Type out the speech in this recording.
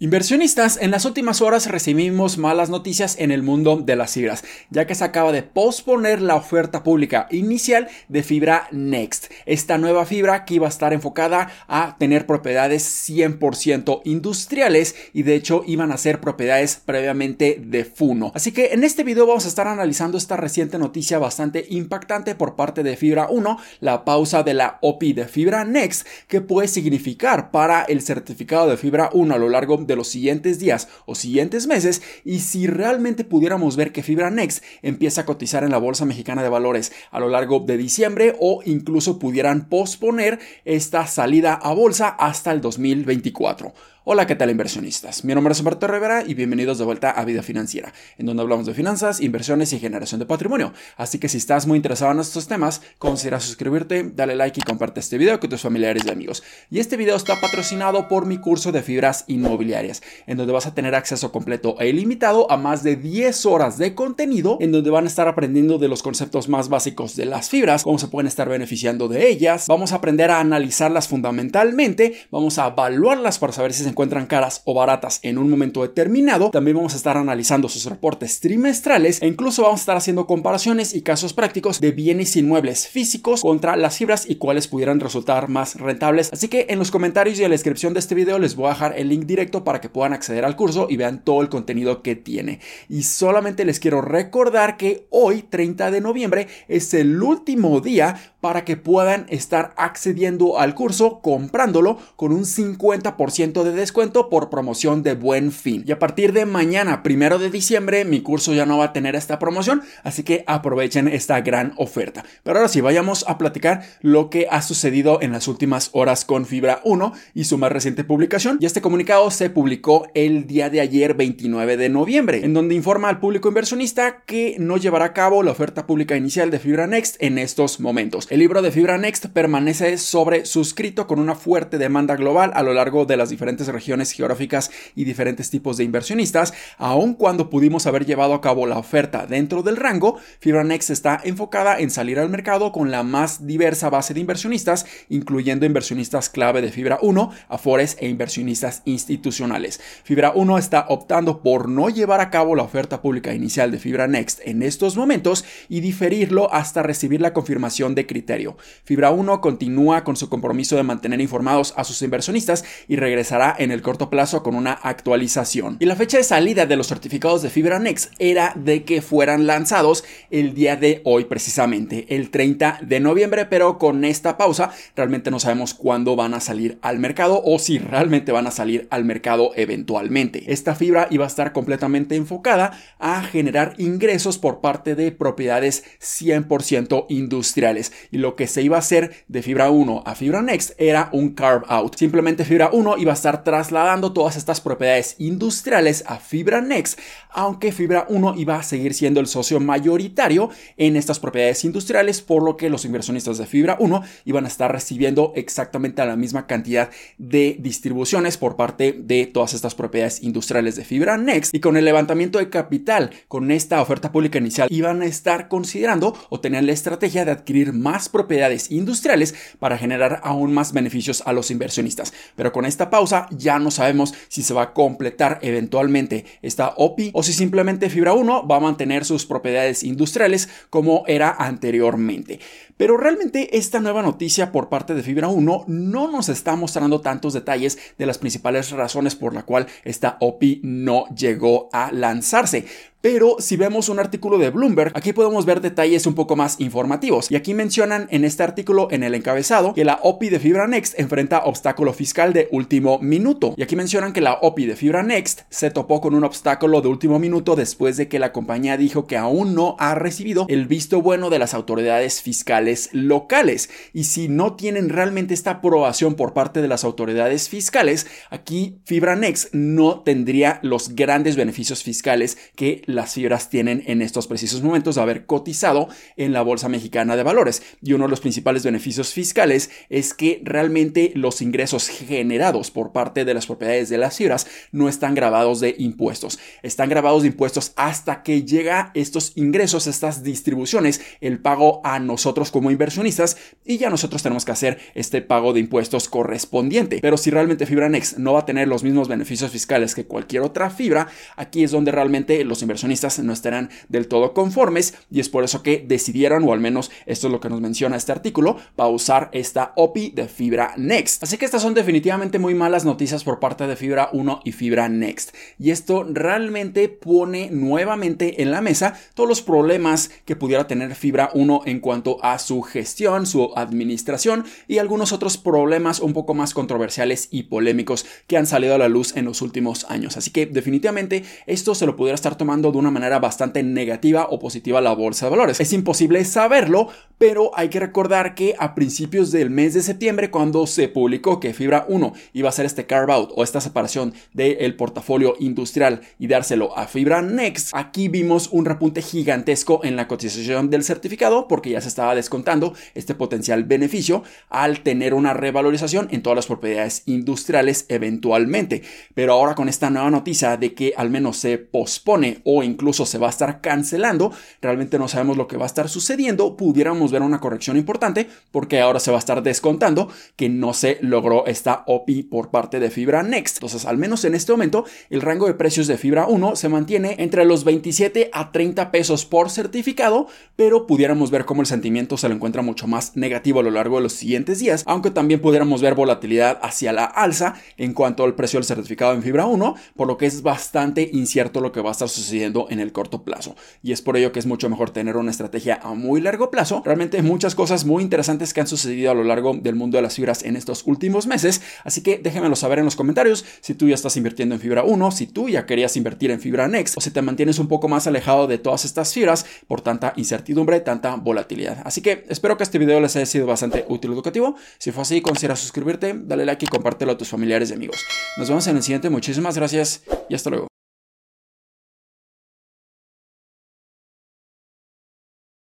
Inversionistas, en las últimas horas recibimos malas noticias en el mundo de las fibras, ya que se acaba de posponer la oferta pública inicial de fibra Next, esta nueva fibra que iba a estar enfocada a tener propiedades 100% industriales y de hecho iban a ser propiedades previamente de Funo. Así que en este video vamos a estar analizando esta reciente noticia bastante impactante por parte de Fibra 1, la pausa de la OPI de Fibra Next, que puede significar para el certificado de Fibra 1 a lo largo de los siguientes días o siguientes meses y si realmente pudiéramos ver que Fibra Next empieza a cotizar en la Bolsa Mexicana de Valores a lo largo de diciembre o incluso pudieran posponer esta salida a bolsa hasta el 2024. Hola, ¿qué tal inversionistas? Mi nombre es Humberto Rivera y bienvenidos de vuelta a Vida Financiera, en donde hablamos de finanzas, inversiones y generación de patrimonio. Así que si estás muy interesado en estos temas, considera suscribirte, dale like y comparte este video con tus familiares y amigos. Y este video está patrocinado por mi curso de fibras inmobiliarias, en donde vas a tener acceso completo e ilimitado a más de 10 horas de contenido, en donde van a estar aprendiendo de los conceptos más básicos de las fibras, cómo se pueden estar beneficiando de ellas, vamos a aprender a analizarlas fundamentalmente, vamos a evaluarlas para saber si se encuentran caras o baratas en un momento determinado. También vamos a estar analizando sus reportes trimestrales e incluso vamos a estar haciendo comparaciones y casos prácticos de bienes inmuebles físicos contra las fibras y cuáles pudieran resultar más rentables. Así que en los comentarios y en la descripción de este video les voy a dejar el link directo para que puedan acceder al curso y vean todo el contenido que tiene. Y solamente les quiero recordar que hoy, 30 de noviembre, es el último día para que puedan estar accediendo al curso comprándolo con un 50% de descuento por promoción de buen fin. Y a partir de mañana, primero de diciembre, mi curso ya no va a tener esta promoción, así que aprovechen esta gran oferta. Pero ahora sí, vayamos a platicar lo que ha sucedido en las últimas horas con Fibra 1 y su más reciente publicación. Y este comunicado se publicó el día de ayer, 29 de noviembre, en donde informa al público inversionista que no llevará a cabo la oferta pública inicial de Fibra Next en estos momentos. El libro de Fibra Next permanece sobre suscrito con una fuerte demanda global a lo largo de las diferentes regiones geográficas y diferentes tipos de inversionistas. Aun cuando pudimos haber llevado a cabo la oferta dentro del rango, Fibra Next está enfocada en salir al mercado con la más diversa base de inversionistas, incluyendo inversionistas clave de Fibra 1, Afores e inversionistas institucionales. Fibra 1 está optando por no llevar a cabo la oferta pública inicial de Fibra Next en estos momentos y diferirlo hasta recibir la confirmación de Fibra 1 continúa con su compromiso de mantener informados a sus inversionistas y regresará en el corto plazo con una actualización. Y la fecha de salida de los certificados de Fibra Next era de que fueran lanzados el día de hoy precisamente, el 30 de noviembre, pero con esta pausa realmente no sabemos cuándo van a salir al mercado o si realmente van a salir al mercado eventualmente. Esta fibra iba a estar completamente enfocada a generar ingresos por parte de propiedades 100% industriales y lo que se iba a hacer de fibra 1 a fibra next era un carve out. Simplemente fibra 1 iba a estar trasladando todas estas propiedades industriales a fibra next, aunque fibra 1 iba a seguir siendo el socio mayoritario en estas propiedades industriales, por lo que los inversionistas de fibra 1 iban a estar recibiendo exactamente la misma cantidad de distribuciones por parte de todas estas propiedades industriales de fibra next y con el levantamiento de capital con esta oferta pública inicial iban a estar considerando o tener la estrategia de adquirir más propiedades industriales para generar aún más beneficios a los inversionistas. Pero con esta pausa ya no sabemos si se va a completar eventualmente esta OPI o si simplemente Fibra 1 va a mantener sus propiedades industriales como era anteriormente. Pero realmente esta nueva noticia por parte de Fibra 1 no nos está mostrando tantos detalles de las principales razones por la cual esta OPI no llegó a lanzarse. Pero si vemos un artículo de Bloomberg, aquí podemos ver detalles un poco más informativos. Y aquí mencionan en este artículo, en el encabezado, que la OPI de Fibra Next enfrenta obstáculo fiscal de último minuto. Y aquí mencionan que la OPI de Fibra Next se topó con un obstáculo de último minuto después de que la compañía dijo que aún no ha recibido el visto bueno de las autoridades fiscales locales. Y si no tienen realmente esta aprobación por parte de las autoridades fiscales, aquí Fibra Next no tendría los grandes beneficios fiscales que las fibras tienen en estos precisos momentos de haber cotizado en la Bolsa Mexicana de Valores. Y uno de los principales beneficios fiscales es que realmente los ingresos generados por parte de las propiedades de las fibras no están grabados de impuestos. Están grabados de impuestos hasta que llega estos ingresos, estas distribuciones, el pago a nosotros como inversionistas y ya nosotros tenemos que hacer este pago de impuestos correspondiente. Pero si realmente Fibra Next no va a tener los mismos beneficios fiscales que cualquier otra fibra, aquí es donde realmente los inversionistas no estarán del todo conformes y es por eso que decidieron, o al menos esto es lo que nos menciona este artículo, pausar esta OPI de Fibra Next. Así que estas son definitivamente muy malas noticias por parte de Fibra 1 y Fibra Next. Y esto realmente pone nuevamente en la mesa todos los problemas que pudiera tener Fibra 1 en cuanto a su gestión, su administración y algunos otros problemas un poco más controversiales y polémicos que han salido a la luz en los últimos años. Así que definitivamente esto se lo pudiera estar tomando de una manera bastante negativa o positiva la bolsa de valores. Es imposible saberlo, pero hay que recordar que a principios del mes de septiembre, cuando se publicó que Fibra 1 iba a hacer este carve out o esta separación del portafolio industrial y dárselo a Fibra Next, aquí vimos un repunte gigantesco en la cotización del certificado porque ya se estaba descontando este potencial beneficio al tener una revalorización en todas las propiedades industriales eventualmente. Pero ahora con esta nueva noticia de que al menos se pospone o incluso se va a estar cancelando, realmente no sabemos lo que va a estar sucediendo, pudiéramos ver una corrección importante porque ahora se va a estar descontando que no se logró esta OPI por parte de Fibra Next. Entonces, al menos en este momento, el rango de precios de Fibra 1 se mantiene entre los 27 a 30 pesos por certificado, pero pudiéramos ver cómo el sentimiento se lo encuentra mucho más negativo a lo largo de los siguientes días, aunque también pudiéramos ver volatilidad hacia la alza en cuanto al precio del certificado en Fibra 1, por lo que es bastante incierto lo que va a estar sucediendo en el corto plazo. Y es por ello que es mucho mejor tener una estrategia a muy largo plazo. Realmente muchas cosas muy interesantes que han sucedido a lo largo del mundo de las fibras en estos últimos meses, así que déjenmelo saber en los comentarios si tú ya estás invirtiendo en Fibra 1, si tú ya querías invertir en Fibra Next o si te mantienes un poco más alejado de todas estas fibras por tanta incertidumbre, tanta volatilidad. Así que espero que este video les haya sido bastante útil y educativo. Si fue así, considera suscribirte, dale like y compártelo a tus familiares y amigos. Nos vemos en el siguiente. Muchísimas gracias y hasta luego.